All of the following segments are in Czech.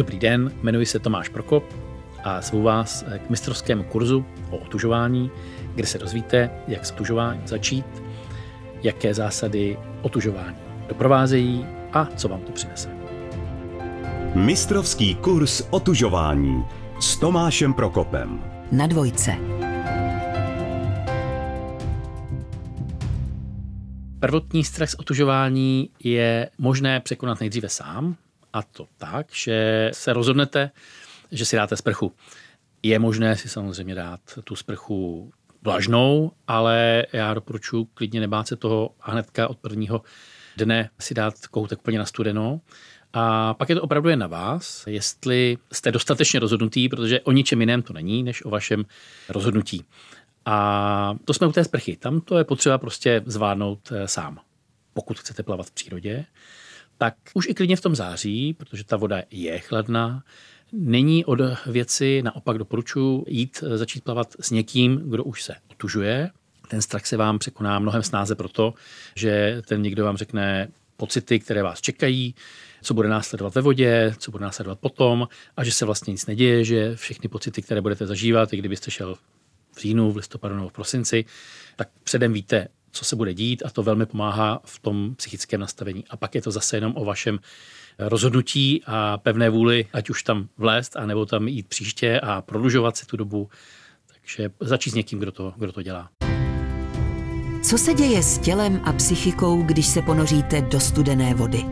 Dobrý den, jmenuji se Tomáš Prokop a zvu vás k mistrovskému kurzu o otužování, kde se dozvíte, jak s otužováním začít, jaké zásady otužování doprovázejí a co vám to přinese. Mistrovský kurz otužování s Tomášem Prokopem. Na dvojce. Prvotní stres otužování je možné překonat nejdříve sám, a to tak, že se rozhodnete, že si dáte sprchu. Je možné si samozřejmě dát tu sprchu vlažnou, ale já doporučuji klidně nebát se toho a hnedka od prvního dne si dát koutek úplně na studeno. A pak je to opravdu jen na vás, jestli jste dostatečně rozhodnutý, protože o ničem jiném to není, než o vašem rozhodnutí. A to jsme u té sprchy. Tam to je potřeba prostě zvládnout eh, sám. Pokud chcete plavat v přírodě, tak už i klidně v tom září, protože ta voda je chladná, není od věci, naopak doporučuji jít eh, začít plavat s někým, kdo už se otužuje. Ten strach se vám překoná mnohem snáze proto, že ten někdo vám řekne pocity, které vás čekají, co bude následovat ve vodě, co bude následovat potom a že se vlastně nic neděje, že všechny pocity, které budete zažívat, i kdybyste šel v říjnu, v listopadu nebo v prosinci, tak předem víte, co se bude dít a to velmi pomáhá v tom psychickém nastavení. A pak je to zase jenom o vašem rozhodnutí a pevné vůli, ať už tam vlézt, anebo tam jít příště a prodlužovat si tu dobu. Takže začít s někým, kdo to, kdo to dělá. Co se děje s tělem a psychikou, když se ponoříte do studené vody?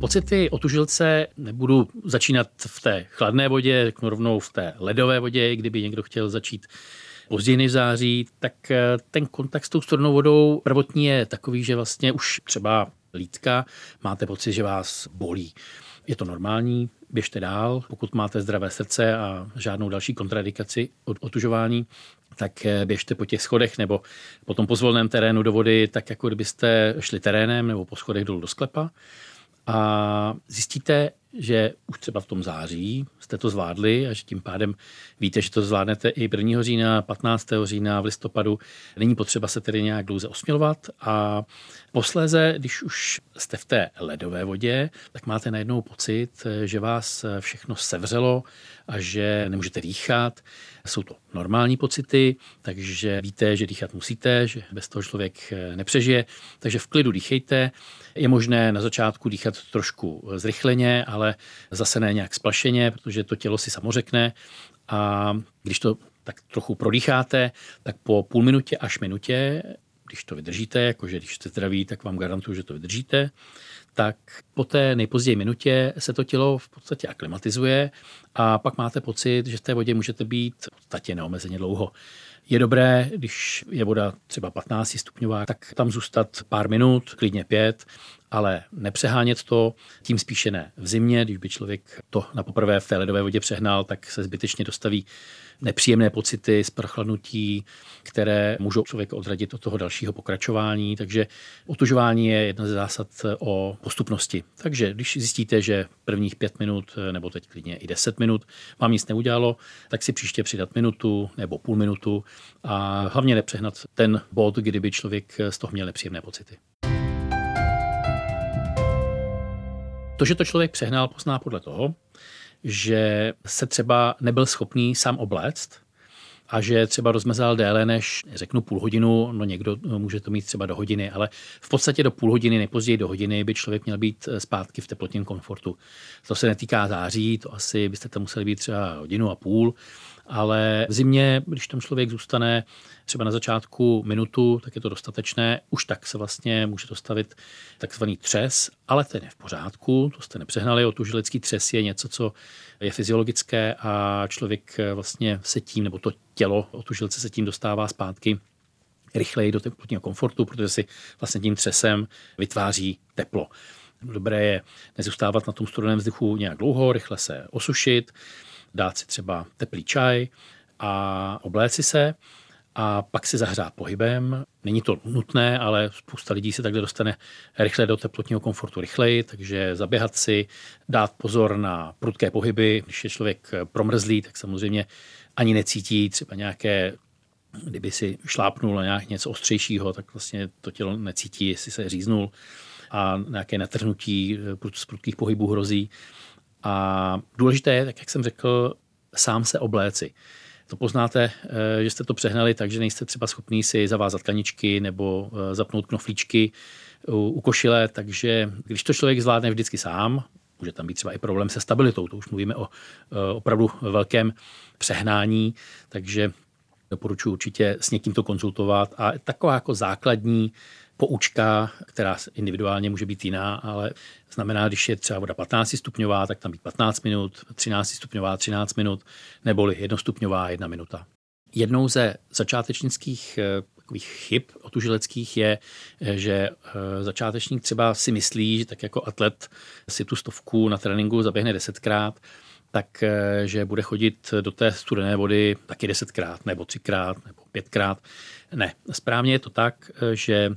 Pocity otužilce nebudu začínat v té chladné vodě, řeknu rovnou v té ledové vodě, kdyby někdo chtěl začít později v září, tak eh, ten kontakt s tou studenou vodou prvotní je takový, že vlastně už třeba lítka máte pocit, že vás bolí. Je to normální, běžte dál. Pokud máte zdravé srdce a žádnou další kontradikaci od otužování, tak eh, běžte po těch schodech nebo po tom pozvolném terénu do vody, tak jako kdybyste šli terénem nebo po schodech dolů do sklepa. A zjistíte, že už třeba v tom září jste to zvládli a že tím pádem víte, že to zvládnete i 1. října, 15. října, v listopadu. Není potřeba se tedy nějak dlouze osmělovat a posléze, když už jste v té ledové vodě, tak máte najednou pocit, že vás všechno sevřelo a že nemůžete dýchat. Jsou to normální pocity, takže víte, že dýchat musíte, že bez toho člověk nepřežije, takže v klidu dýchejte. Je možné na začátku dýchat trošku zrychleně, ale zase ne nějak splašeně, protože to tělo si samo řekne a když to tak trochu prodýcháte, tak po půl minutě až minutě, když to vydržíte, jakože když jste zdraví, tak vám garantuju, že to vydržíte, tak po té nejpozději minutě se to tělo v podstatě aklimatizuje a pak máte pocit, že v té vodě můžete být v podstatě neomezeně dlouho. Je dobré, když je voda třeba 15 stupňová, tak tam zůstat pár minut, klidně pět, ale nepřehánět to, tím spíše ne. V zimě, když by člověk to na poprvé v té ledové vodě přehnal, tak se zbytečně dostaví nepříjemné pocity, sprchladnutí, které můžou člověka odradit od toho dalšího pokračování. Takže otužování je jedna ze zásad o postupnosti. Takže když zjistíte, že prvních pět minut nebo teď klidně i deset minut vám nic neudělalo, tak si příště přidat minutu nebo půl minutu a hlavně nepřehnat ten bod, kdyby člověk z toho měl nepříjemné pocity. To, že to člověk přehnal, pozná podle toho, že se třeba nebyl schopný sám obléct a že třeba rozmezal déle než, řeknu, půl hodinu, no někdo může to mít třeba do hodiny, ale v podstatě do půl hodiny, nejpozději do hodiny by člověk měl být zpátky v teplotním komfortu. To se netýká září, to asi byste tam museli být třeba hodinu a půl, ale v zimě, když tam člověk zůstane třeba na začátku minutu, tak je to dostatečné. Už tak se vlastně může dostavit takzvaný třes, ale ten je v pořádku, to jste nepřehnali. Otužilecký třes je něco, co je fyziologické a člověk vlastně se tím, nebo to tělo otužilce se tím dostává zpátky rychleji do teplotního komfortu, protože si vlastně tím třesem vytváří teplo. Dobré je nezůstávat na tom studeném vzduchu nějak dlouho, rychle se osušit, dát si třeba teplý čaj a obléci se a pak si zahřát pohybem. Není to nutné, ale spousta lidí se takhle dostane rychle do teplotního komfortu rychleji, takže zaběhat si, dát pozor na prudké pohyby. Když je člověk promrzlý, tak samozřejmě ani necítí třeba nějaké kdyby si šlápnul na nějak něco ostřejšího, tak vlastně to tělo necítí, jestli se říznul a nějaké natrhnutí z prudkých pohybů hrozí A důležité je, tak jak jsem řekl, sám se obléci. To poznáte, eh, že jste to přehnali tak, že nejste třeba schopný si zavázat kaničky nebo eh, zapnout knoflíčky u košile, takže když to člověk zvládne vždycky sám, může tam být třeba i problém se stabilitou, to už mluvíme o eh, opravdu velkém přehnání, takže doporučuji určitě s někým to konzultovat a taková jako základní poučka, která individuálně může být jiná, ale znamená, když je třeba voda 15 stupňová, tak tam být 15 minut, 13 stupňová 13 minut, neboli jednostupňová jedna minuta. Jednou ze začátečnických eh, takových chyb otužileckých je, eh, že eh, začátečník třeba si myslí, že tak jako atlet si tu stovku na tréninku zaběhne desetkrát, tak že bude chodit do té studené vody taky desetkrát, nebo třikrát, nebo pětkrát. Ne, správně je to tak, že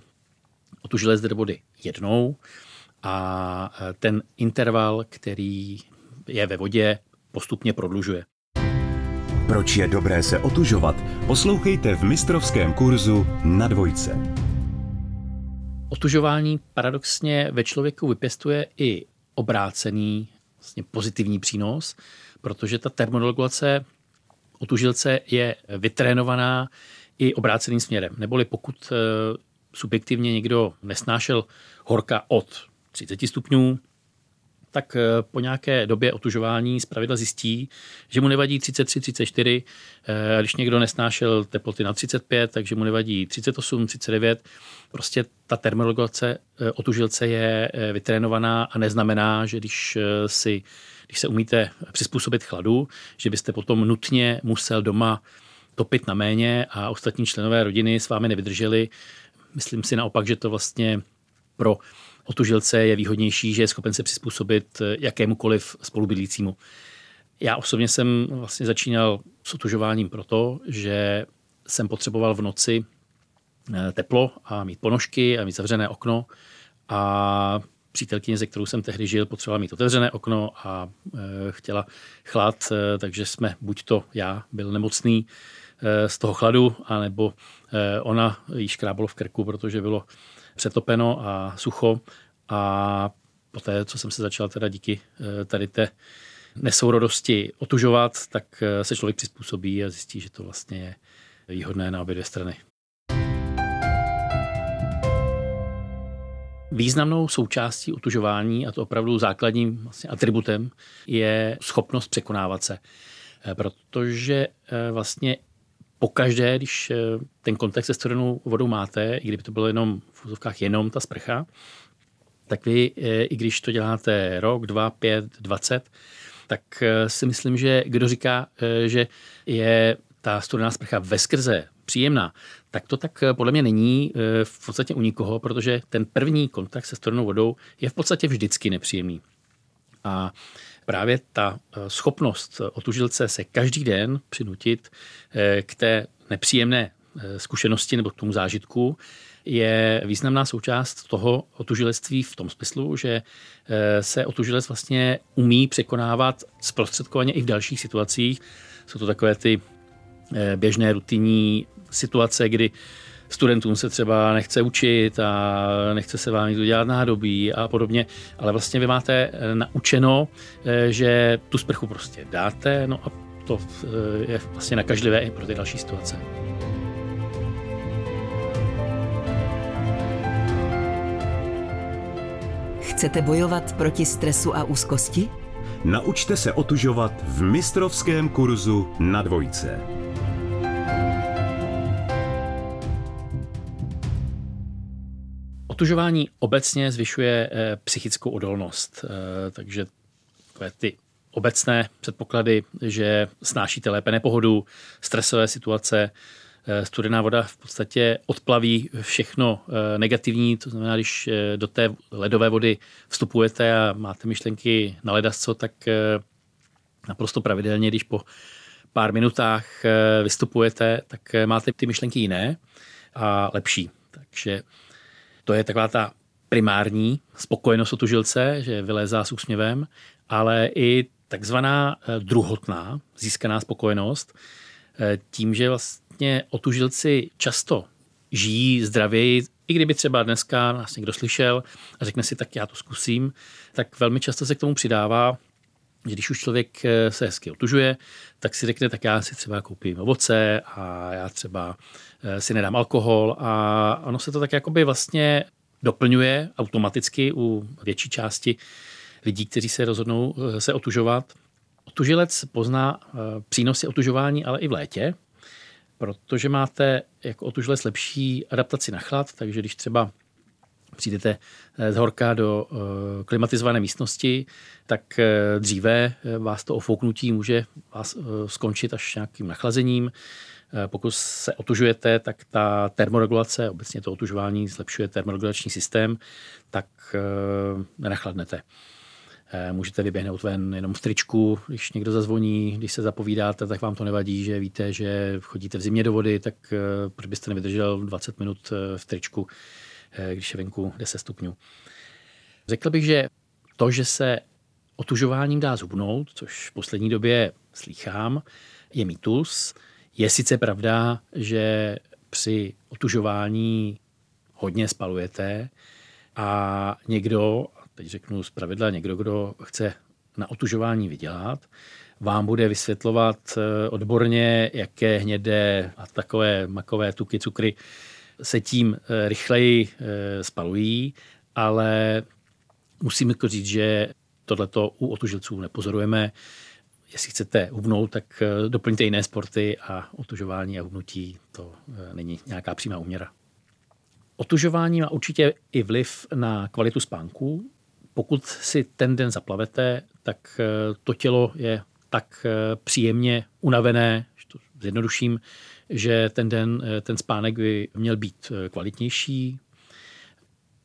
otužile z vody jednou a ten interval, který je ve vodě, postupně prodlužuje. Proč je dobré se otužovat? Poslouchejte v mistrovském kurzu na dvojce. Otužování paradoxně ve člověku vypěstuje i obrácený vlastně pozitivní přínos, protože ta termoregulace otužilce je vytrénovaná i obráceným směrem. Neboli pokud eh, subjektivně někdo nesnášel horka od 30 stupňů, tak eh, po nějaké době otužování zpravidla zjistí, že mu nevadí 33, 34, eh, když někdo nesnášel teploty na 35, takže mu nevadí 38, 39. Prostě ta termologace eh, otužilce je vytrénovaná a neznamená, že když si když se umíte přizpůsobit chladu, že byste potom nutně musel doma topit na méně a ostatní členové rodiny s vámi nevydrželi. Myslím si naopak, že to vlastně pro otužilce je výhodnější, že je schopen se přizpůsobit eh, jakémukoliv spolubydlícímu. Já osobně jsem vlastně začínal s otužováním proto, že jsem potřeboval v noci eh, teplo a mít ponožky a mít zavřené okno a přítelkyně, ze kterou jsem tehdy žil, potřebovala mít otevřené okno a e, chtěla chlad, takže jsme buď to já byl nemocný z toho chladu, anebo e, ona jí škrábalo v krku, protože bylo přetopeno a sucho a poté, co jsem se začal teda díky eh, tady té nesourodosti otužovat, tak eh, se člověk přizpůsobí a zjistí, že to vlastně je výhodné na obě dvě strany. Významnou součástí otužování, a to opravdu základním vlastně atributem, je schopnost překonávat se. Eh, protože vlastně pokaždé, když ten kontakt se studenou vodou máte, i kdyby to bylo jenom v úzovkách jenom ta sprcha, tak vy, eh, i když to děláte rok, dva, pět, dvacet, tak eh, si myslím, že kdo říká, eh, že je ta studená sprcha veskrze příjemná, tak to tak podle mě není v podstatě u nikoho, protože ten první kontakt se studenou vodou je v podstatě vždycky nepříjemný. A právě ta schopnost otužilce se každý den přinutit k té nepříjemné zkušenosti nebo k tomu zážitku je významná součást toho otužilectví v tom smyslu, že eh, se otužilec vlastně umí překonávat zprostředkovaně i v dalších situacích. Jsou to takové ty eh, běžné rutinní situace, kdy studentům se třeba nechce učit a nechce se vám někdo dělat nádobí a podobně, ale vlastně vy máte eh, naučeno, že tu sprchu prostě dáte, no a to je vlastně nakažlivé i pro ty další situace. Chcete bojovat proti stresu a úzkosti? Naučte se otužovat v mistrovském kurzu na dvojce. Otužování obecně zvyšuje eh, psychickou odolnost, eh, takže ty obecné předpoklady, že snášíte lépe nepohodu, stresové situace, Eh, studená voda v podstatě odplaví všechno negativní, to znamená, když do té ledové vody vstupujete a máte myšlenky na ledasco, tak naprosto pravidelně, když po pár minutách vystupujete, tak máte ty myšlenky jiné a lepší. Takže to je taková ta primární spokojenost otužilce, že vylézá s úsměvem, ale i takzvaná druhotná získaná spokojenost tím, že vlastně vlastně otužilci často žijí zdravěji, i kdyby třeba dneska nás někdo slyšel a řekne si, tak já to zkusím, tak velmi často se k tomu přidává že když už člověk eh, se hezky otužuje, tak si řekne, tak já si třeba koupím ovoce a já třeba eh, si nedám alkohol a ono se to tak jakoby vlastně doplňuje automaticky u větší části lidí, kteří se rozhodnou eh, se otužovat. Otužilec pozná přínosy otužování, ale i v létě, protože máte jako otužilec lepší adaptaci na chlad, takže když třeba přijdete eh, z horka do eh, klimatizované místnosti, tak eh, dříve vás to ofouknutí může vás skončit až nějakým nachlazením. Pokud se otužujete, tak ta termoregulace, obecně to otužování zlepšuje termoregulační systém, tak nenachladnete. Můžete vyběhnout ven jenom v tričku, když někdo zazvoní, když se zapovídáte, tak vám to nevadí, že víte, že chodíte v zimě do vody, tak proč byste nevydržel 20 minut v tričku když je venku 10 stupňů. Řekl bych, že to, že se otužováním dá zhubnout, což v poslední době slýchám, je mýtus. Je sice pravda, že při otužování hodně spalujete a někdo, teď řeknu zpravidla, někdo, kdo chce na otužování vydělat, vám bude vysvětlovat eh, odborně, jaké hnědé a takové makové tuky, cukry se tím eh, rychleji eh, spalují, ale musím jako říct, že tohleto u otužilců nepozorujeme. Jestli chcete hubnout, tak eh, doplňte jiné sporty a otužování a hubnutí to není nějaká přímá úměra. Otužování má určitě i vliv na kvalitu spánku. Pokud si ten den zaplavete, tak to tělo je tak příjemně unavené, že to zjednoduším, že ten den, eh, ten spánek by měl být eh, kvalitnější.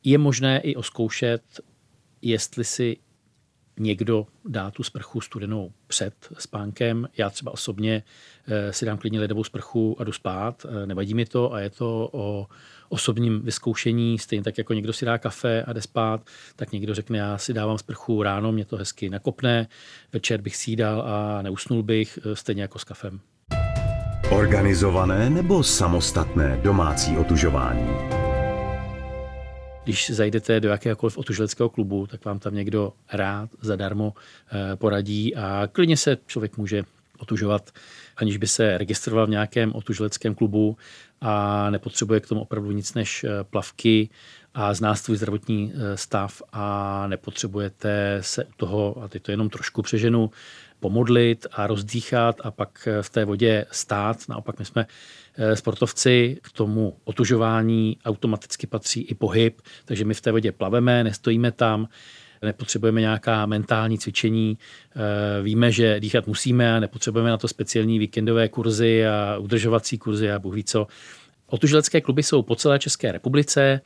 Je možné i oskoušet, jestli si někdo dá tu sprchu studenou před spánkem. Já třeba osobně eh, si dám klidně ledovou sprchu a jdu spát. Nevadí mi to a je to o osobním vyzkoušení, stejně tak jako někdo si dá kafe a jde spát, tak někdo řekne, já si dávám sprchu ráno, mě to hezky nakopne, večer bych si dal a neusnul bych, stejně jako s kafem. Organizované nebo samostatné domácí otužování? Když zajdete do jakéhokoliv otužileckého klubu, tak vám tam někdo rád zadarmo eh, poradí a klidně se člověk může otužovat, aniž by se registroval v nějakém otužileckém klubu a nepotřebuje k tomu opravdu nic než eh, plavky a zná svůj zdravotní eh, stav a nepotřebujete se u toho, a teď to jenom trošku přeženu, pomodlit a rozdýchat a pak v té vodě stát. Naopak my jsme eh, sportovci, k tomu otužování automaticky patří i pohyb, takže my v té vodě plaveme, nestojíme tam, nepotřebujeme nějaká mentální cvičení, eh, víme, že dýchat musíme a nepotřebujeme na to speciální víkendové kurzy a udržovací kurzy a bůh ví co. Otužilecké kluby jsou po celé České republice,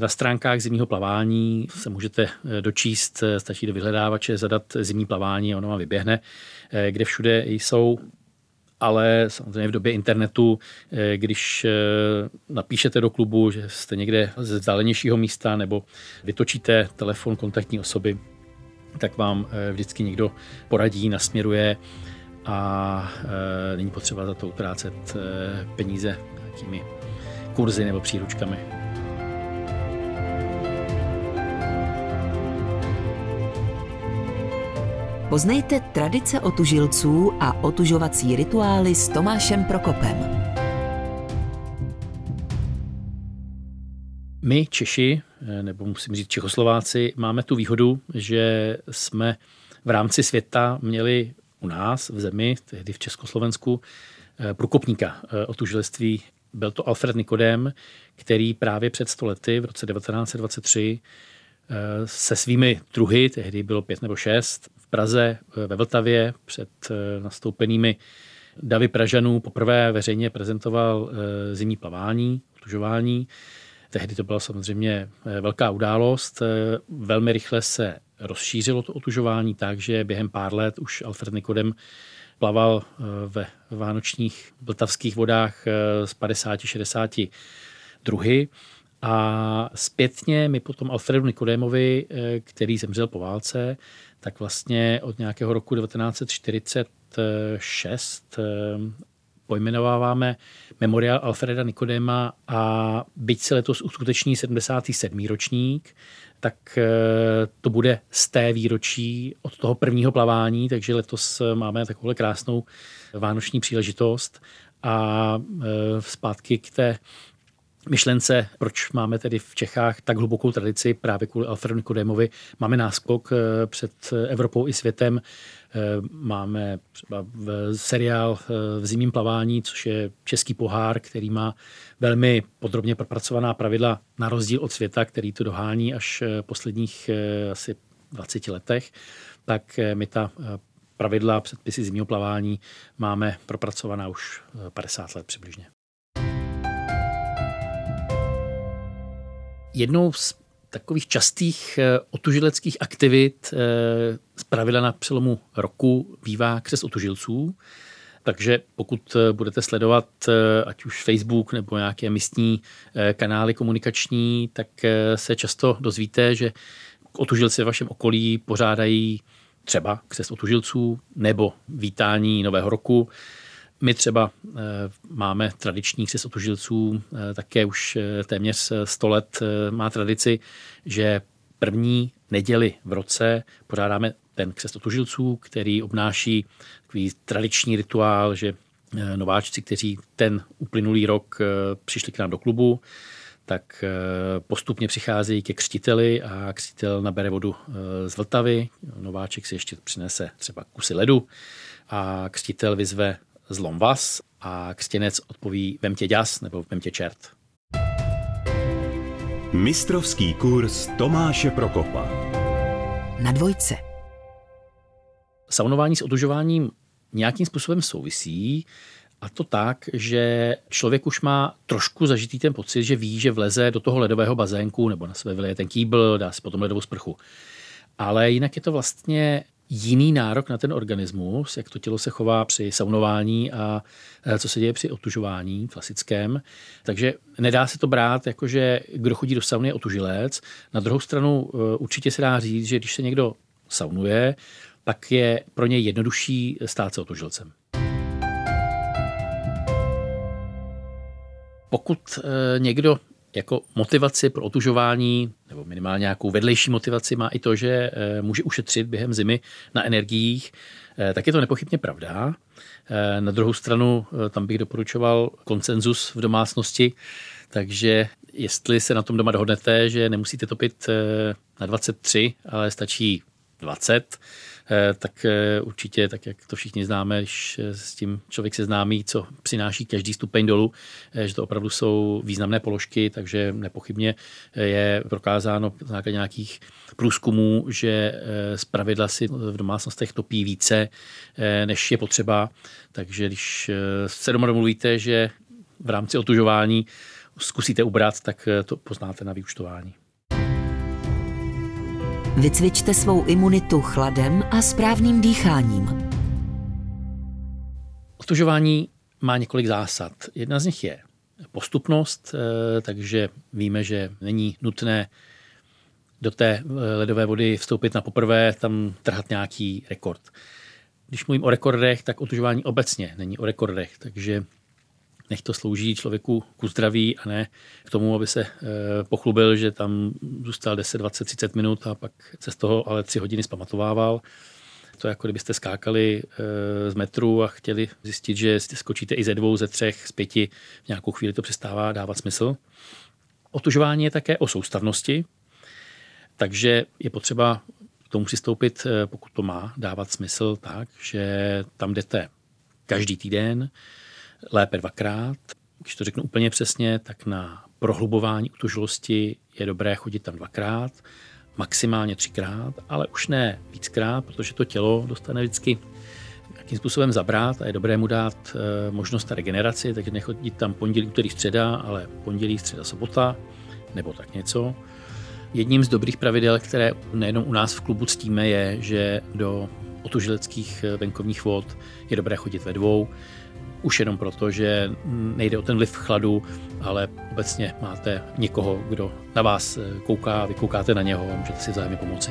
na stránkách zimního plavání se můžete eh, dočíst, eh, stačí do vyhledávače zadat zimní plavání a ono vám vyběhne, eh, kde všude jsou ale samozřejmě v době internetu, když napíšete do klubu, že jste někde ze vzdálenějšího místa nebo vytočíte telefon kontaktní osoby, tak vám vždycky někdo poradí, nasměruje a není potřeba za to utrácet peníze nějakými kurzy nebo příručkami. Poznejte tradice otužilců a otužovací rituály s Tomášem Prokopem. My Češi, nebo musím říct Čechoslováci, máme tu výhodu, že jsme v rámci světa měli u nás v zemi, tehdy v Československu, průkopníka otužilství. Byl to Alfred Nikodem, který právě před stolety v roce 1923 se svými druhy, tehdy bylo pět nebo šest, Praze, eh, ve Vltavě před eh, nastoupenými davy Pražanů poprvé veřejně prezentoval eh, zimní plavání, otužování. Tehdy to byla samozřejmě velká událost. Velmi rychle se rozšířilo to otužování tak, že během pár let už Alfred Nikodem plaval ve vánočních vltavských vodách z 50-60 druhy. A zpětně mi potom Alfredu Nikodémovi, který zemřel po válce, tak vlastně od nějakého roku 1946 eh, pojmenováváme memoriál Alfreda Nikodéma a byť se letos uskuteční 77. ročník, tak eh, to bude z té výročí od toho prvního plavání, takže letos máme takovou krásnou vánoční příležitost a eh, zpátky k té myšlence, proč máme tedy v Čechách tak hlubokou tradici právě kvůli Alfredu Nikodémovi. Máme náskok eh, před Evropou i světem. Eh, máme třeba seriál eh, v zimním plavání, což je český pohár, který má velmi podrobně propracovaná pravidla na rozdíl od světa, který to dohání až posledních asi 20 letech. Tak my ta pravidla, předpisy zimního plavání máme propracovaná už 50 let přibližně. Jednou z takových častých eh, otužileckých aktivit eh, z pravidla na přelomu roku bývá křes otužilců. Takže pokud eh, budete sledovat ať už Facebook nebo nějaké místní kanály komunikační, tak se často dozvíte, že otužilci v vašem okolí pořádají třeba křes otužilců nebo vítání nového roku my třeba eh, máme tradiční křes otužilců, eh, také už eh, téměř 100 let má tradici, že první neděli v roce pořádáme ten křest otužilců, který obnáší takový tradiční rituál, že nováčci, kteří ten uplynulý rok přišli k nám do klubu, tak postupně přicházejí ke křtiteli a křtitel nabere vodu z Vltavy. Nováček si ještě přinese třeba kusy ledu a křtitel vyzve zlom vás a křtěnec odpoví vem tě děs nebo vem tě čert. Mistrovský kurz Tomáše Prokopa Na dvojce. Saunování s odužováním nějakým způsobem souvisí, a to tak, že člověk už má trošku zažitý ten pocit, že ví, že vleze do toho ledového bazénku nebo na sebe vyleje ten kýbl, dá si potom ledovou sprchu. Ale jinak je to vlastně jiný nárok na ten organismus, jak to tělo se chová při saunování a co se děje při otužování klasickém. Takže nedá se to brát jako, že kdo chodí do sauny je otužilec. Na druhou stranu e, určitě se dá říct, že když se někdo saunuje, tak je pro něj jednodušší stát se otužilcem. Pokud e, někdo jako motivaci pro otužování, nebo minimálně nějakou vedlejší motivaci, má i to, že eh, může ušetřit během zimy na energiích, eh, tak je to nepochybně pravda. Eh, na druhou stranu tam bych doporučoval konsenzus v domácnosti, takže jestli se na tom doma dohodnete, že nemusíte topit na 23, ale stačí 20, Eh, tak eh, určitě, tak jak to všichni známe, když eh, s tím člověk se známí, co přináší každý stupeň dolů, že to opravdu jsou významné položky, takže nepochybně je prokázáno na základě nějakých průzkumů, že z pravidla si v domácnostech topí více, než je potřeba. Takže když se doma domluvíte, že v rámci otužování zkusíte ubrat, tak to poznáte na vyučtování. Vycvičte svou imunitu chladem a správným dýcháním. Otužování má několik zásad. Jedna z nich je postupnost, eh, takže víme, že není nutné do té eh, ledové vody vstoupit na poprvé, tam trhat nějaký rekord. Když mluvím o rekordech, tak otužování obecně není o rekordech, takže nech to slouží člověku ku zdraví a ne k tomu, aby se eh, pochlubil, že tam zůstal 10, 20, 30 minut a pak se z toho ale tři hodiny zpamatovával. To je jako kdybyste skákali eh, z metru a chtěli zjistit, že skočíte i ze dvou, ze třech, z pěti. V nějakou chvíli to přestává dávat smysl. Otužování je také o soustavnosti, takže je potřeba k tomu přistoupit, eh, pokud to má dávat smysl, tak, že tam jdete každý týden, lépe dvakrát. Když to řeknu úplně přesně, tak na prohlubování utužilosti je dobré chodit tam dvakrát, maximálně třikrát, ale už ne víckrát, protože to tělo dostane vždycky jakým způsobem zabrat a je dobré mu dát e, možnost regeneraci, takže nechodit tam pondělí, úterý, středa, ale pondělí, středa, sobota nebo tak něco. Jedním z dobrých pravidel, které nejenom u nás v klubu ctíme, je, že do otužileckých e, venkovních vod je dobré chodit ve dvou. Už jenom proto, že nejde o ten liv chladu, ale obecně máte někoho, kdo na vás eh, kouká, vy koukáte na něho a můžete si vzájemně pomoci.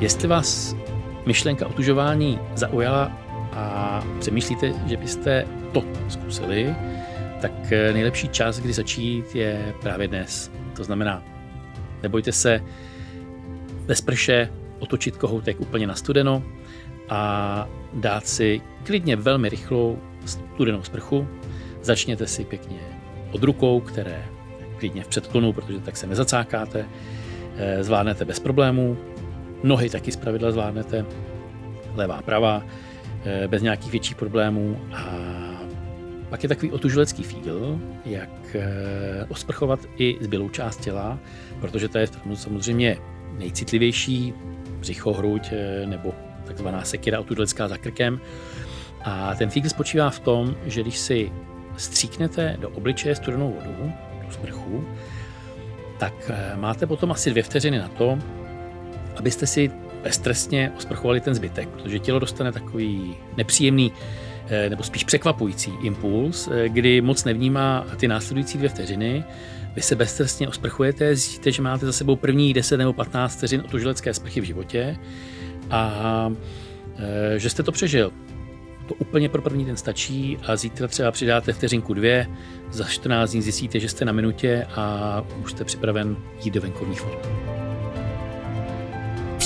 Jestli vás myšlenka otužování zaujala a přemýšlíte, že byste to zkusili, tak nejlepší čas, kdy začít, je právě dnes. To znamená, nebojte se ve sprše otočit kohoutek úplně na studeno a dát si klidně velmi rychlou studenou sprchu. Začněte si pěkně od rukou, které klidně v předklonu, protože tak se nezacákáte. Eh, zvládnete bez problémů. Nohy taky zpravidla zvládnete. Levá, pravá, eh, bez nějakých větších problémů. A pak je takový otužilecký fíl, jak eh, osprchovat i zbylou část těla, protože to je samozřejmě nejcitlivější, břicho, hruď nebo takzvaná sekira otužilecká za krkem. A ten fígl spočívá v tom, že když si stříknete do obličeje studenou vodu, do sprchu, tak eh, máte potom asi dvě vteřiny na to, abyste si beztrestně osprchovali ten zbytek, protože tělo dostane takový nepříjemný eh, nebo spíš překvapující impuls, eh, kdy moc nevnímá ty následující dvě vteřiny. Vy se beztrestně osprchujete, zjistíte, že máte za sebou první 10 nebo 15 vteřin otužilecké sprchy v životě a že jste to přežil. To úplně pro první den stačí a zítra třeba přidáte vteřinku dvě, za 14 dní zjistíte, že jste na minutě a už jste připraven jít do venkovních vod.